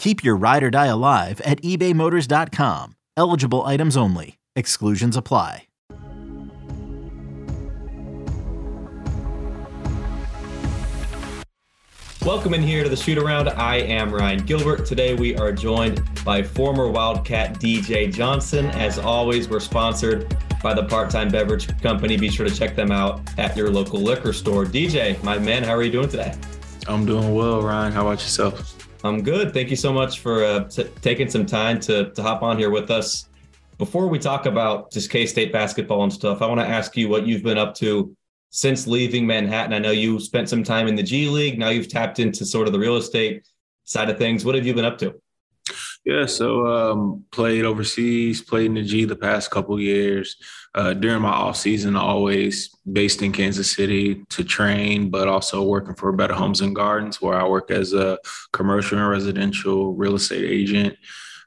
Keep your ride or die alive at ebaymotors.com. Eligible items only. Exclusions apply. Welcome in here to the shoot around. I am Ryan Gilbert. Today we are joined by former Wildcat DJ Johnson. As always, we're sponsored by the Part Time Beverage Company. Be sure to check them out at your local liquor store. DJ, my man, how are you doing today? I'm doing well, Ryan. How about yourself? I'm good. Thank you so much for uh, t- taking some time to, to hop on here with us. Before we talk about just K State basketball and stuff, I want to ask you what you've been up to since leaving Manhattan. I know you spent some time in the G League. Now you've tapped into sort of the real estate side of things. What have you been up to? Yeah, so um, played overseas, played in the G the past couple years. Uh, during my off season, always based in Kansas City to train, but also working for Better Homes and Gardens, where I work as a commercial and residential real estate agent.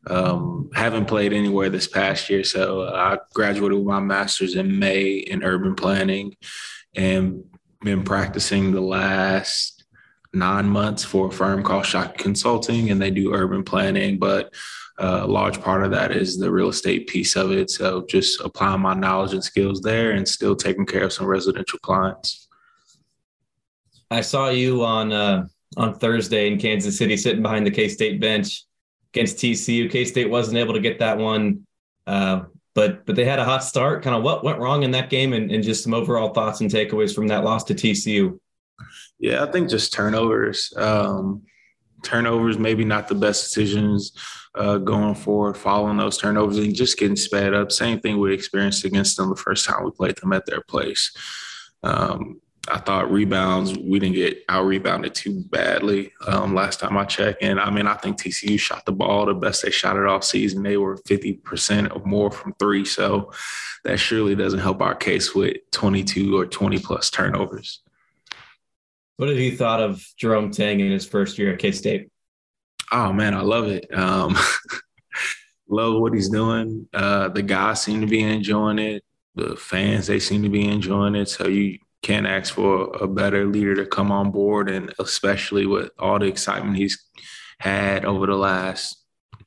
Um, haven't played anywhere this past year, so I graduated with my master's in May in urban planning, and been practicing the last nine months for a firm called Shock Consulting, and they do urban planning. But uh, a large part of that is the real estate piece of it. So just applying my knowledge and skills there, and still taking care of some residential clients. I saw you on uh, on Thursday in Kansas City, sitting behind the K State bench against TCU. K State wasn't able to get that one. Uh, but but they had a hot start. Kind of what went wrong in that game, and, and just some overall thoughts and takeaways from that loss to TCU. Yeah, I think just turnovers. Um, turnovers, maybe not the best decisions uh, going forward, following those turnovers and just getting sped up. Same thing we experienced against them the first time we played them at their place. Um, I thought rebounds, we didn't get out rebounded too badly um, last time I checked. And I mean, I think TCU shot the ball the best they shot it off season. They were 50% or more from three. So that surely doesn't help our case with 22 or 20 plus turnovers. What have you thought of Jerome Tang in his first year at K State? Oh man, I love it. Um, love what he's doing. Uh, the guys seem to be enjoying it. The fans they seem to be enjoying it. So you can't ask for a better leader to come on board, and especially with all the excitement he's had over the last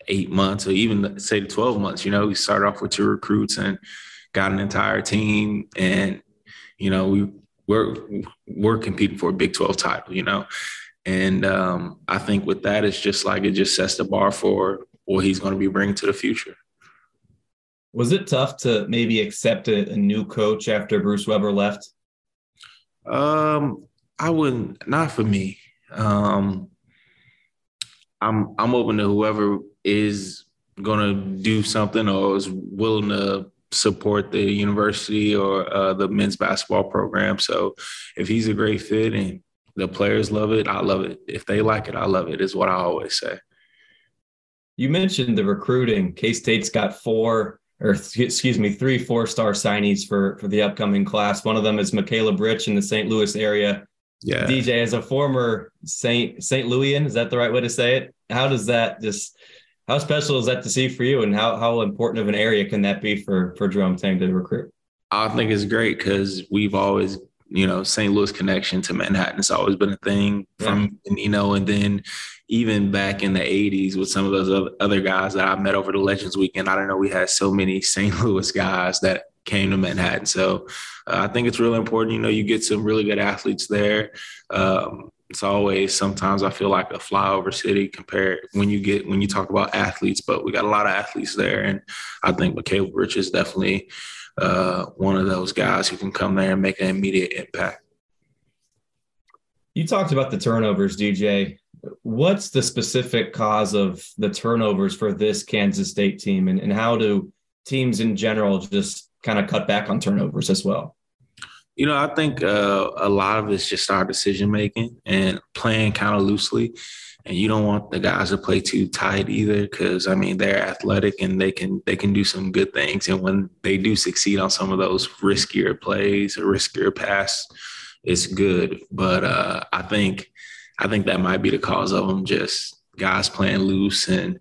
eight months, or even say the twelve months. You know, we started off with two recruits and got an entire team, and you know we we're we're competing for a Big 12 title, you know. And um, I think with that, it's just like it just sets the bar for what he's going to be bringing to the future. Was it tough to maybe accept a, a new coach after Bruce Weber left? Um, I wouldn't. Not for me. Um, I'm I'm open to whoever is going to do something or is willing to support the university or uh, the men's basketball program. So if he's a great fit and the players love it, I love it. If they like it, I love it, is what I always say. You mentioned the recruiting. K State's got four, or excuse me, three four star signees for, for the upcoming class. One of them is Macaleab Rich in the St. Louis area. Yeah. DJ, as a former St. St. Louisian, is that the right way to say it? How does that just How special is that to see for you, and how how important of an area can that be for for Jerome Tang to recruit? I think it's great because we've always, you know, St. Louis connection to Manhattan has always been a thing from yeah. you know, and then even back in the 80s with some of those other guys that I met over the Legends weekend, I don't know we had so many St. Louis guys that came to Manhattan. So uh, I think it's really important. You know, you get some really good athletes there. Um, it's always sometimes I feel like a flyover city compared when you get when you talk about athletes, but we got a lot of athletes there, and I think Macaleab Rich is definitely uh, one of those guys who can come there and make an immediate impact. You talked about the turnovers, DJ. What's the specific cause of the turnovers for this Kansas State team, and, and how do teams in general just kind of cut back on turnovers as well? You know, I think uh, a lot of it's just our decision making and playing kind of loosely. And you don't want the guys to play too tight either, because I mean they're athletic and they can they can do some good things. And when they do succeed on some of those riskier plays or riskier pass, it's good. But uh, I think I think that might be the cause of them. Just guys playing loose and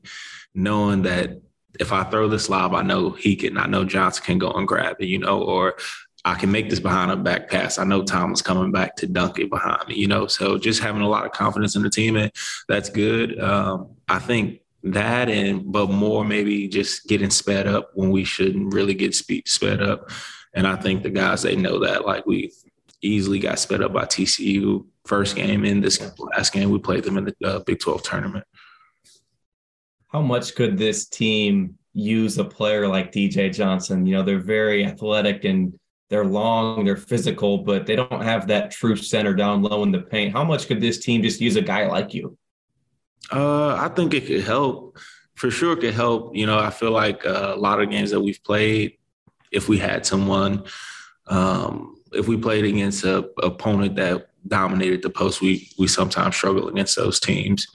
knowing that if I throw this lob, I know he can. I know Johnson can go and grab it, you know, or I can make this behind a back pass. I know Thomas coming back to dunk it behind me, you know. So just having a lot of confidence in the team, and that's good. Um, I think that, and but more maybe just getting sped up when we shouldn't really get speed sped up. And I think the guys they know that. Like we easily got sped up by TCU first game in this last game we played them in the uh, Big 12 tournament. How much could this team use a player like DJ Johnson? You know, they're very athletic and they're long, they're physical, but they don't have that true center down low in the paint. How much could this team just use a guy like you? Uh, I think it could help. For sure, it could help. You know, I feel like uh, a lot of games that we've played, if we had someone, um, if we played against a opponent that dominated the post, we we sometimes struggle against those teams.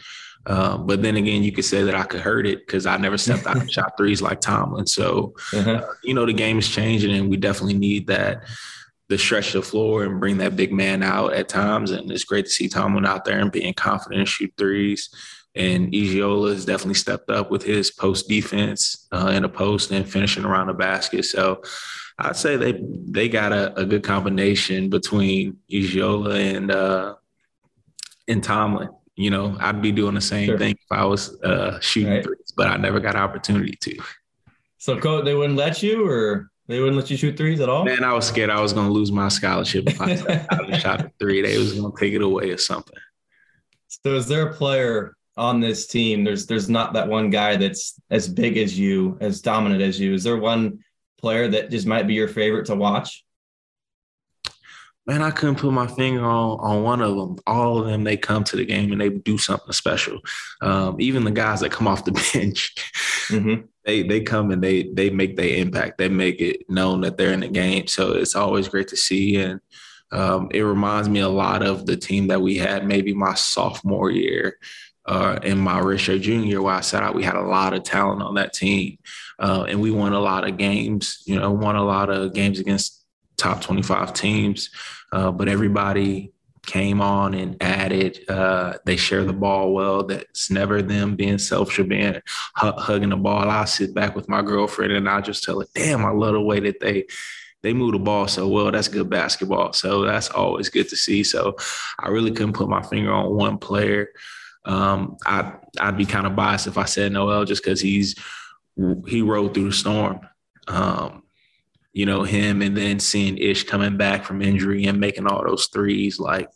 Uh, but then again, you could say that I could hurt it because I never stepped out and shot threes like Tomlin. So, uh-huh. uh, you know, the game is changing, and we definitely need that the stretch the floor and bring that big man out at times. And it's great to see Tomlin out there and being confident and shoot threes. And Iyiola has definitely stepped up with his post defense uh, in a post and finishing around the basket. So I'd say they they got a, a good combination between Iyiola and uh, and Tomlin. You know, I'd be doing the same sure. thing if I was uh, shooting right. threes, but I never got an opportunity to. So, coach, they wouldn't let you, or they wouldn't let you shoot threes at all? Man, I was scared I was going to lose my scholarship if I shot a three. They was going to take it away or something. So, is there a player on this team? There's there's not that one guy that's as big as you, as dominant as you. Is there one player that just might be your favorite to watch? man, I couldn't put my finger on on one of them. All of them, they come to the game and they do something special. Um, even the guys that come off the bench, mm-hmm. they they come and they they make their impact. They make it known that they're in the game. So it's always great to see, and um, it reminds me a lot of the team that we had maybe my sophomore year. Uh, in my junior year, where I sat out, we had a lot of talent on that team, uh, and we won a lot of games. You know, won a lot of games against top 25 teams, uh, but everybody came on and added. Uh, they share the ball well. That's never them being selfish or being hugging the ball. I sit back with my girlfriend and I just tell her, "Damn, I love the way that they." They move the ball so well. That's good basketball. So that's always good to see. So I really couldn't put my finger on one player. Um, I I'd be kind of biased if I said Nowell just because he's he rode through the storm. Um, you know, him and then seeing Ish coming back from injury and making all those threes, like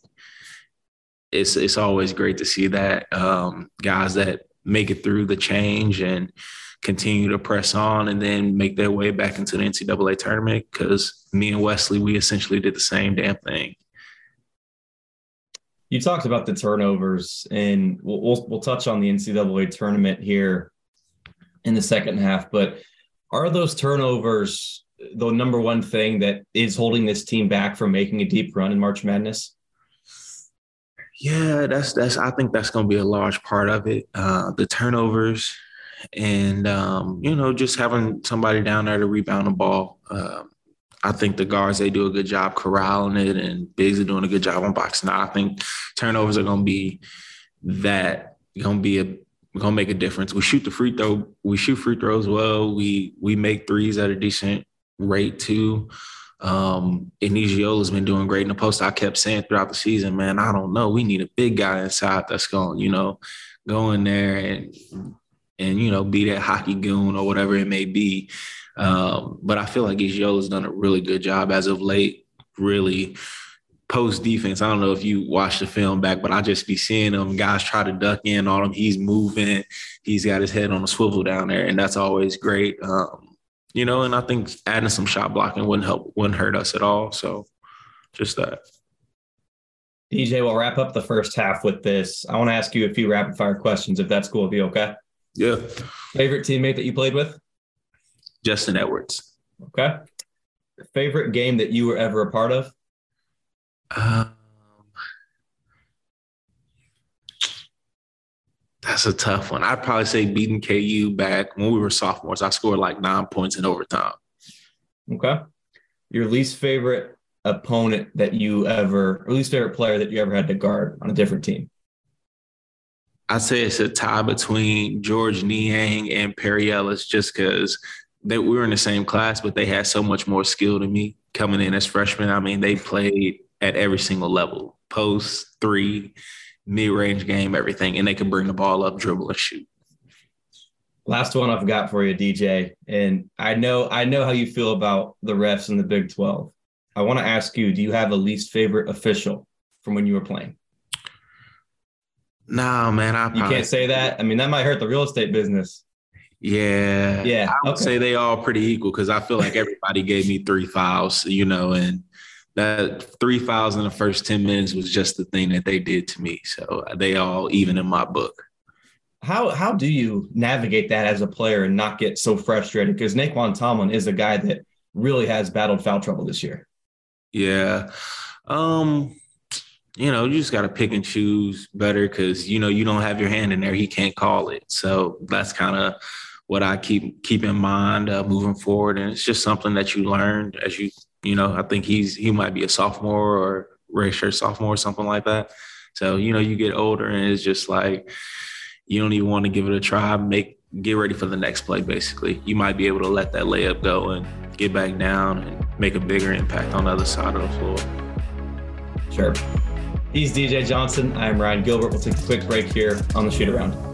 it's it's always great to see that um, guys that make it through the change and continue to press on and then make their way back into the NCAA tournament. Because me and Wesley, we essentially did the same damn thing. You talked about the turnovers, and we'll, we'll, we'll touch on the NCAA tournament here in the second half. But are those turnovers the number one thing that is holding this team back from making a deep run in March Madness? Yeah, that's that's. I think that's going to be a large part of it. Uh, the turnovers, and um, you know, just having somebody down there to rebound the ball. Um, I think the guards they do a good job corralling it, and Biggs are doing a good job on boxing out. I think turnovers are going to be that going to be a we're gonna make a difference. We shoot the free throw, we shoot free throws well. We we make threes at a decent rate too. Um, has been doing great in the post. I kept saying throughout the season, man, I don't know. We need a big guy inside that's going, you know, go in there and and you know be that hockey goon or whatever it may be. Um, but I feel like has done a really good job as of late, really post defense. I don't know if you watch the film back, but I just be seeing them guys try to duck in on him. He's moving. He's got his head on a swivel down there, and that's always great. Um, you know, and I think adding some shot blocking wouldn't help, wouldn't hurt us at all. So, just that. DJ, we'll wrap up the first half with this. I want to ask you a few rapid fire questions, if that's cool with you. Okay. Yeah. Favorite teammate that you played with? Justin Edwards. Okay. Favorite game that you were ever a part of? Um, that's a tough one. I'd probably say beating KU back when we were sophomores. I scored like nine points in overtime. Okay. Your least favorite opponent that you ever, or least favorite player that you ever had to guard on a different team? I'd say it's a tie between George Niang and Perry Ellis just because they we were in the same class, but they had so much more skill than me coming in as freshmen. I mean, they played at every single level post, three, mid range game, everything. And they could bring the ball up, dribble, and shoot. Last one I've got for you, DJ. And I know I know how you feel about the refs in the Big 12. I want to ask you, do you have a least favorite official from when you were playing? No, man. I you can't say that. I mean, that might hurt the real estate business. Yeah. Yeah. I would okay. say they all pretty equal because I feel like everybody gave me three fouls, you know, and that three fouls in the first 10 minutes was just the thing that they did to me. So they all even in my book. How how do you navigate that as a player and not get so frustrated? Because Nae'Qwan Tomlin is a guy that really has battled foul trouble this year. Yeah. Um, you know, you just got to pick and choose better because you know you don't have your hand in there. He can't call it, so that's kind of what I keep keep in mind uh, moving forward. And it's just something that you learn as you you know, I think he's he might be a sophomore or redshirt sophomore or something like that. So, you know, you get older and it's just like you don't even want to give it a try. Make get ready for the next play, basically. You might be able to let that layup go and get back down and make a bigger impact on the other side of the floor. Sure. He's DJ Johnson. I'm Ryan Gilbert. We'll take a quick break here on the shoot around.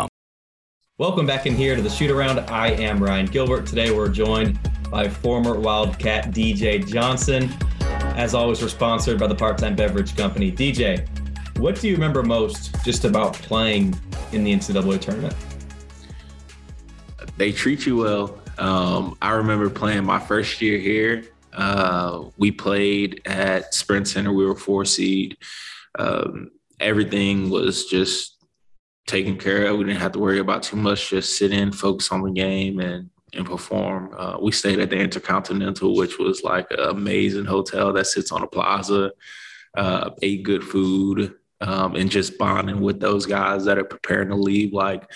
Welcome back in here to the shoot around. I am Ryan Gilbert. Today we're joined by former Wildcat DJ Johnson. As always, we're sponsored by the Part Time Beverage Company. DJ, what do you remember most just about playing in the NCAA tournament? They treat you well. Um, I remember playing my first year here. Uh, we played at Sprint Center. We were four seed. Um, everything was just taken care of. We didn't have to worry about too much. Just sit in, focus on the game, and and perform. Uh, we stayed at the Intercontinental, which was like an amazing hotel that sits on a plaza. Uh, ate good food um, and just bonding with those guys that are preparing to leave, like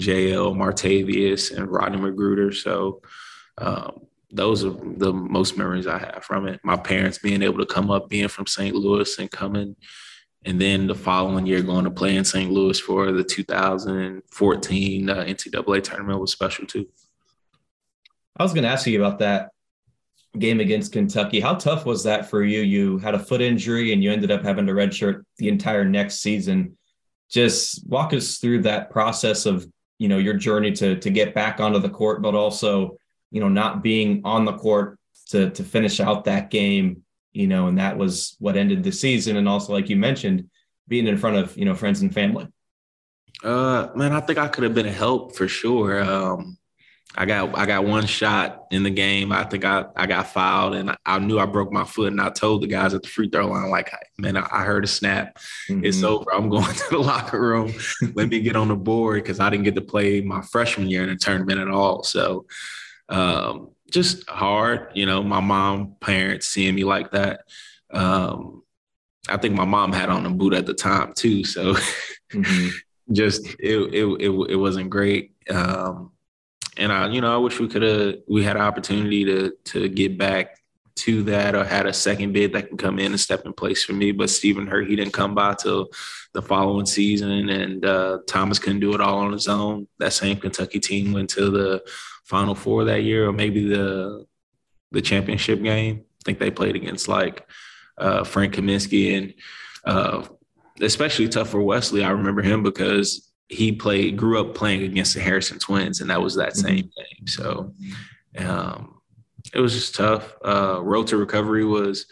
JL Martavious and Rodney McGruder. So. Um, those are the most memories I have from it. My parents being able to come up, being from St. Louis and coming and then the following year going to play in St. Louis for the 2014 uh, NCAA tournament was special too. I was going to ask you about that game against Kentucky. How tough was that for you? You had a foot injury and you ended up having to redshirt the entire next season. Just walk us through that process of you know your journey to to get back onto the court, but also you know not being on the court to to finish out that game you know, and that was what ended the season. And also, like you mentioned, being in front of, you know, friends and family. Uh, man, I think I could have been a help for sure. Um, I got I got one shot in the game. I think I, I got fouled and I, knew I broke my foot and I told the guys at the free throw line like, man, I, heard a snap. Mm-hmm. It's over. I'm going to the locker room. Let me get on the board because I didn't get to play my freshman year in a tournament at all. So um, just hard, you know. My mom, parents seeing me like that. Um, I think my mom had on a boot at the time too. So mm-hmm. just it, it it it wasn't great. Um, and I, you know, I wish we could have we had an opportunity to to get back to that or had a second bid that can come in and step in place for me. But Stephen Hurt, he didn't come by till the following season, and uh, Thomas couldn't do it all on his own. That same Kentucky team went to the Final Four that year, or maybe the the championship game. I think they played against like uh, Frank Kaminsky and uh, especially tough for Wesley. I remember him because he played, grew up playing against the Harrison twins, and that was that same mm-hmm. game. So um, it was just tough. Uh, road to recovery was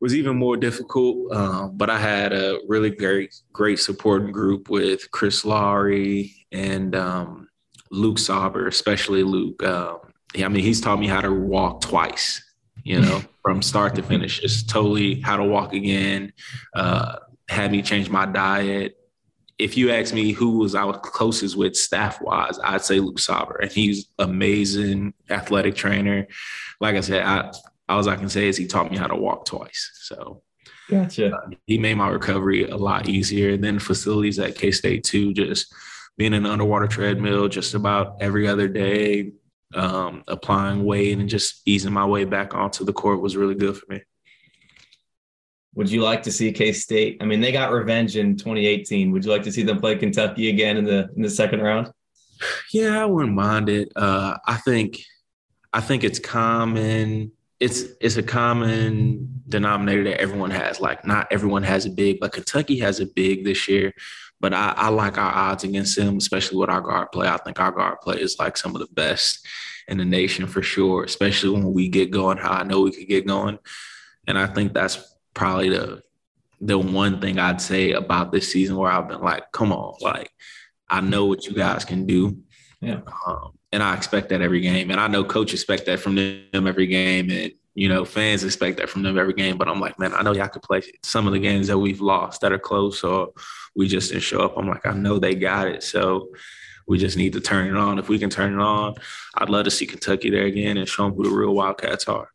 was even more difficult, um, but I had a really great, great supporting group with Chris Lowry and um, Luke Sauber, especially Luke. Um, yeah, I mean, he's taught me how to walk twice. You know, from start to finish, just totally how to walk again. Uh, had me change my diet, if you ask me who was I was closest with staff wise, I'd say Luke Sauber, and he's amazing athletic trainer. Like I said, I all I can say is he taught me how to walk twice. So gotcha. Uh, he made my recovery a lot easier. And then facilities at K State too, just being in an underwater treadmill just about every other day, um, applying weight and just easing my way back onto the court was really good for me. Would you like to see K State? I mean, they got revenge in 2018. Would you like to see them play Kentucky again in the in the second round? Yeah, I wouldn't mind it. Uh, I think I think it's common. It's it's a common denominator that everyone has. Like, not everyone has a big, but Kentucky has a big this year. But I, I like our odds against them, especially with our guard play. I think our guard play is like some of the best in the nation for sure, especially when we get going. How I know we could get going, and I think that's probably the the one thing I'd say about this season where I've been like, come on, like I know what you guys can do. Yeah. Um, and I expect that every game. And I know coach expect that from them every game. And, you know, fans expect that from them every game. But I'm like, man, I know y'all could play some of the games that we've lost that are close or we just didn't show up. I'm like, I know they got it. So we just need to turn it on. If we can turn it on, I'd love to see Kentucky there again and show them who the real Wildcats are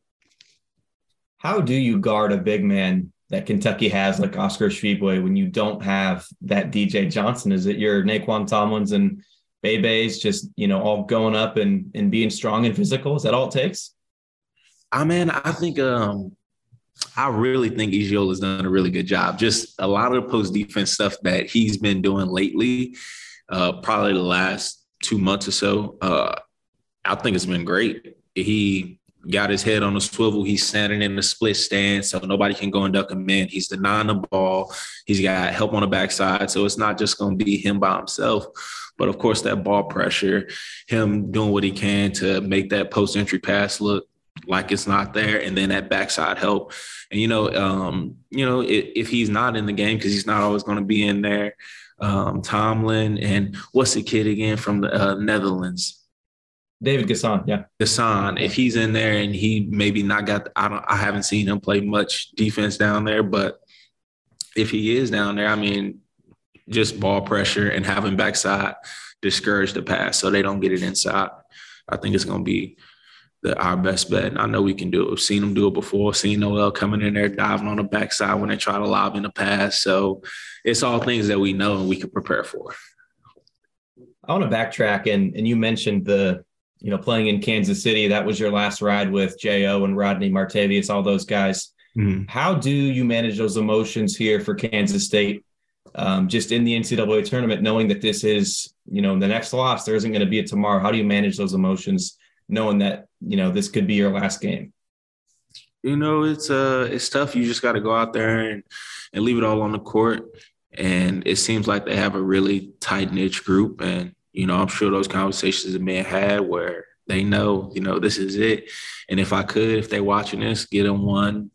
how do you guard a big man that Kentucky has, like Oscar Tshiebwe, when you don't have that DJ Johnson? Is it your Nae'Qwan Tomlins and Bebe's just, you know, all going up and, and being strong and physical? Is that all it takes? I mean, I think um I really think Iyiola has done a really good job. Just a lot of the post defense stuff that he's been doing lately, uh, probably the last two months or so. Uh, I think it's been great. He got his head on a swivel. He's standing in the split stance, so nobody can go and duck him in. He's denying the ball. He's got help on the backside, so it's not just going to be him by himself. But of course, that ball pressure, him doing what he can to make that post entry pass look like it's not there, and then that backside help. And you know, um, you know, if, if he's not in the game because he's not always going to be in there, um, Tomlin and what's the kid again from the uh, Netherlands? David N'Guessan, yeah. N'Guessan, if he's in there and he maybe not got, I don't, I haven't seen him play much defense down there, but if he is down there, I mean, just ball pressure and having backside discourage the pass so they don't get it inside. I think it's going to be the, our best bet. And I know we can do it. We've seen them do it before. Seen Nowell coming in there diving on the backside when they try to lob in the pass. So it's all things that we know and we can prepare for. I want to backtrack and and you mentioned the you know, playing in Kansas City, that was your last ride with Jo and Rodney Martavious, all those guys. Mm-hmm. How do you manage those emotions here for Kansas State? Um, just in the NCAA tournament, knowing that this is, you know, the next loss, there isn't going to be a tomorrow. How do you manage those emotions, knowing that, you know, this could be your last game? You know, it's uh, it's tough. You just got to go out there and and leave it all on the court. And it seems like they have a really tight knit group, and you know, I'm sure those conversations the men had where they know, you know, this is it. And if I could, if they're watching this, get them one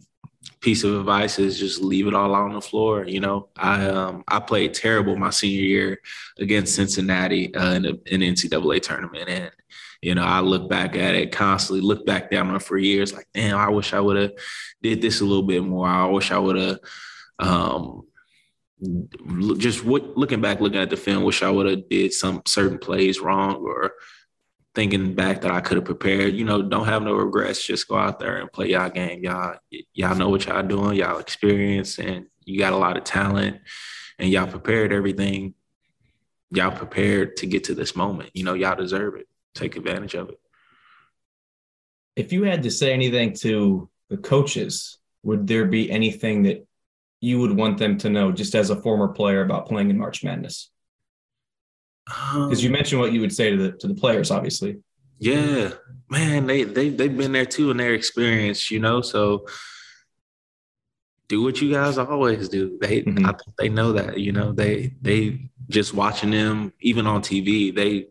piece of advice is just leave it all on the floor. You know, I um, I played terrible my senior year against Cincinnati uh, in, the, in NCAA tournament, and you know I look back at it constantly, look back down on it for years, like damn, I wish I would have did this a little bit more. I wish I would have. Um, just what, looking back, looking at the film, wish I would have did some certain plays wrong or thinking back that I could have prepared. You know, don't have no regrets. Just go out there and play y'all game. Y'all, y'all know what y'all doing. Y'all experience, and you got a lot of talent, and y'all prepared everything. Y'all prepared to get to this moment. You know, y'all deserve it. Take advantage of it. If you had to say anything to the coaches, would there be anything that you would want them to know, just as a former player, about playing in March Madness? Because you um, mentioned what you would say to the to the players, obviously. Yeah, man, they they they've been there too in their experience, you know. So do what you guys always do. They mm-hmm. I think they know that, you know, they they just watching them even on TV, they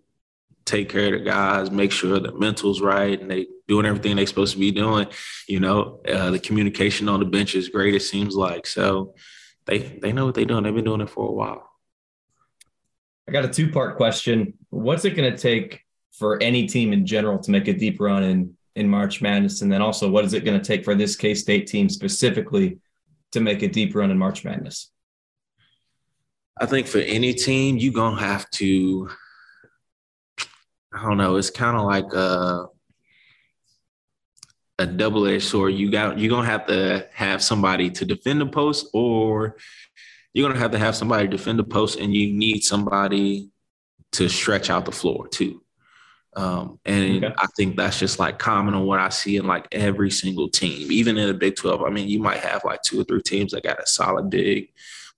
take care of the guys, make sure the mental's right, and they doing everything they're supposed to be doing. You know, uh, the communication on the bench is great. It seems like so they they know what they're doing. They've been doing it for a while. I got a two part question. What's it going to take for any team in general to make a deep run in in March Madness, and then also what is it going to take for this K State team specifically to make a deep run in March Madness? I think for any team, you're gonna have to. I don't know. It's kind of like a a double edged sword. You got you're gonna have to have somebody to defend the post, or you're going to have to have somebody defend the post and you need somebody to stretch out the floor too. Um, and okay. I think that's just like common on what I see in like every single team, even in the Big 12. I mean, you might have like two or three teams that got a solid big,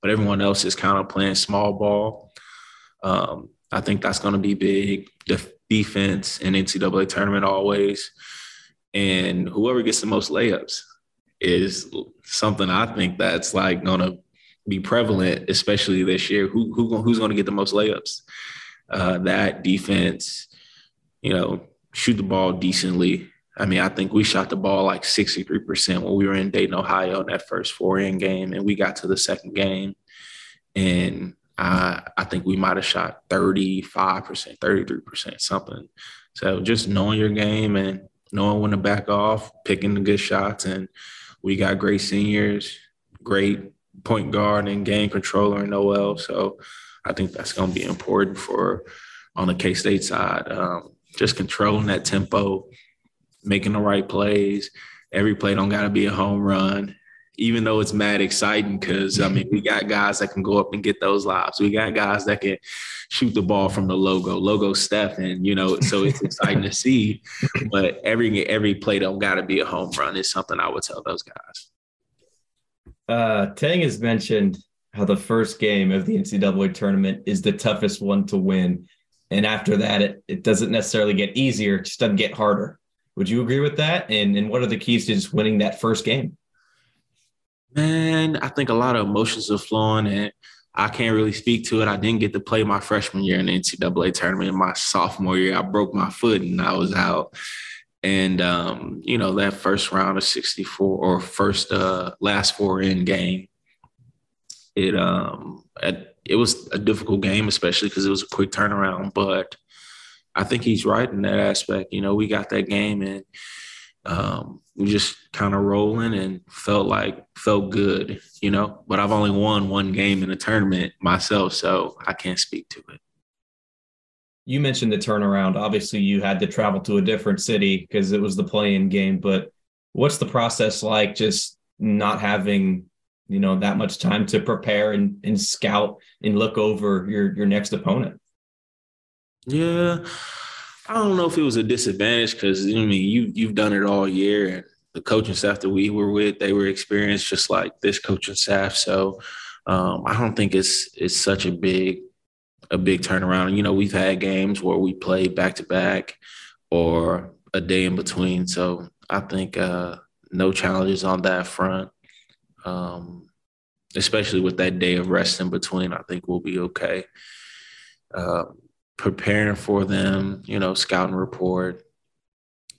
but everyone else is kind of playing small ball. Um, I think that's going to be big. The defense in NCAA tournament always. And whoever gets the most layups is something I think that's like going to be prevalent, especially this year. Who, who who's going to get the most layups? Uh, that defense, you know, shoot the ball decently. I mean, I think we shot the ball like 63% when we were in Dayton, Ohio in that first four in game, and we got to the second game. And I, I think we might have shot 35%, 33%, something. So just knowing your game and knowing when to back off, picking the good shots. And we got great seniors, great point guard and game controller in Nowell. So I think that's going to be important for on the K State side. Um, just controlling that tempo, making the right plays. Every play don't got to be a home run, even though it's mad exciting because I mean we got guys that can go up and get those lobs. We got guys that can shoot the ball from the logo, logo Steph, and you know so it's exciting to see. But every every play don't got to be a home run. Is something I would tell those guys. Uh, Tang has mentioned how the first game of the NCAA tournament is the toughest one to win. And after that, it, it doesn't necessarily get easier, it just doesn't get harder. Would you agree with that? And, and what are the keys to just winning that first game? Man, I think a lot of emotions are flowing and I can't really speak to it. I didn't get to play my freshman year in the NCAA tournament. My sophomore year, I broke my foot and I was out. And um, you know, that first round of 64 or first uh last four in game, it um it was a difficult game, especially because it was a quick turnaround. But I think he's right in that aspect. You know, we got that game and um, we just kind of rolling and felt like felt good, you know. But I've only won one game in a tournament myself, so I can't speak to it you mentioned the turnaround. Obviously, you had to travel to a different city because it was the play-in game. But what's the process like? Just not having you know that much time to prepare and, and scout and look over your your next opponent. Yeah, I don't know if it was a disadvantage because I mean you you've done it all year and the coaching staff that we were with they were experienced just like this coaching staff. So um, I don't think it's it's such a big a big turnaround. You know, we've had games where we play back to back or a day in between. So I think uh, no challenges on that front. Um, especially with that day of rest in between, I think we'll be okay. Uh, preparing for them, you know, scouting report,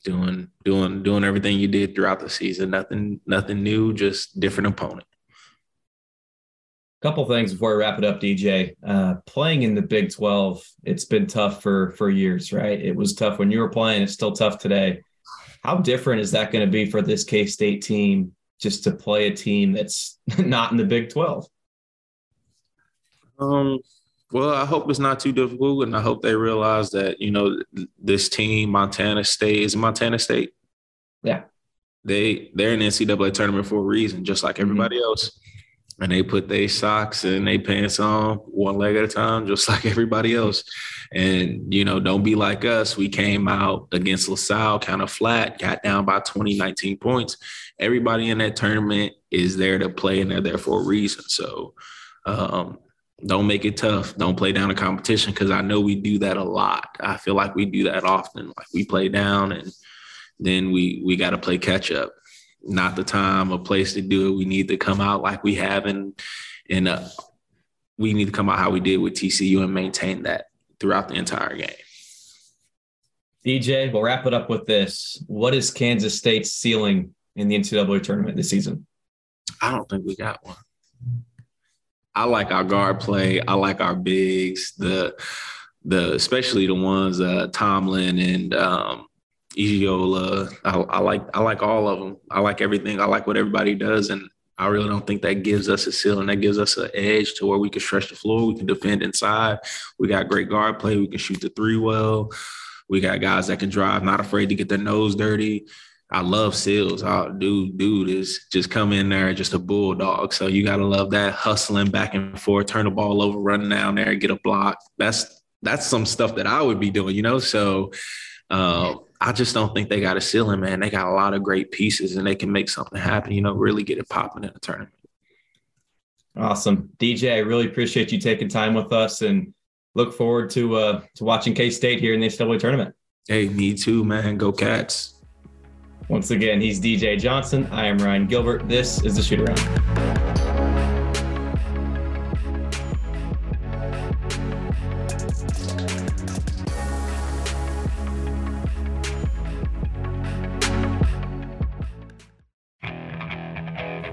doing doing doing everything you did throughout the season. Nothing nothing new, just different opponent. Couple things before we wrap it up, DJ. Uh, playing in the Big 12, it's been tough for for years, right? It was tough when you were playing. It's still tough today. How different is that going to be for this K State team just to play a team that's not in the Big 12? Um, well, I hope it's not too difficult, and I hope they realize that you know this team, Montana State, is Montana State. Yeah, they they're in the NCAA tournament for a reason, just like mm-hmm. everybody mm-hmm. else and they put their socks and they pants on one leg at a time, just like everybody else. And, you know, don't be like us. We came out against La Salle kind of flat, got down by 20, 19 points. Everybody in that tournament is there to play and they're there for a reason. So um, don't make it tough. Don't play down a competition because I know we do that a lot. I feel like we do that often. Like we play down and then we we got to play catch up not the time or place to do it. We need to come out like we have in and uh, we need to come out how we did with TCU and maintain that throughout the entire game. DJ, we'll wrap it up with this. What is Kansas State's ceiling in the NCAA tournament this season? I don't think we got one. I like our guard play. I like our bigs. The the especially the ones uh, Tomlin and um, Iola. I, I, like I like all of them. I like everything. I like what everybody does, and I really don't think that gives us a ceiling. That gives us an edge to where we can stretch the floor. We can defend inside. We got great guard play. We can shoot the three well. We got guys that can drive, not afraid to get their nose dirty. I love Sills. Oh, dude, dude is just come in there just a bulldog. So you gotta love that hustling back and forth, turn the ball over, run down there, get a block. That's that's some stuff that I would be doing, you know. So uh, I just don't think they got a ceiling, man. They got a lot of great pieces and they can make something happen, you know, really get it popping in the tournament. Awesome. DJ, I really appreciate you taking time with us and look forward to uh to watching K State here in the NCAA tournament. Hey, me too, man. Go cats. Once again, he's DJ Johnson. I am Ryan Gilbert. This is the shoot around.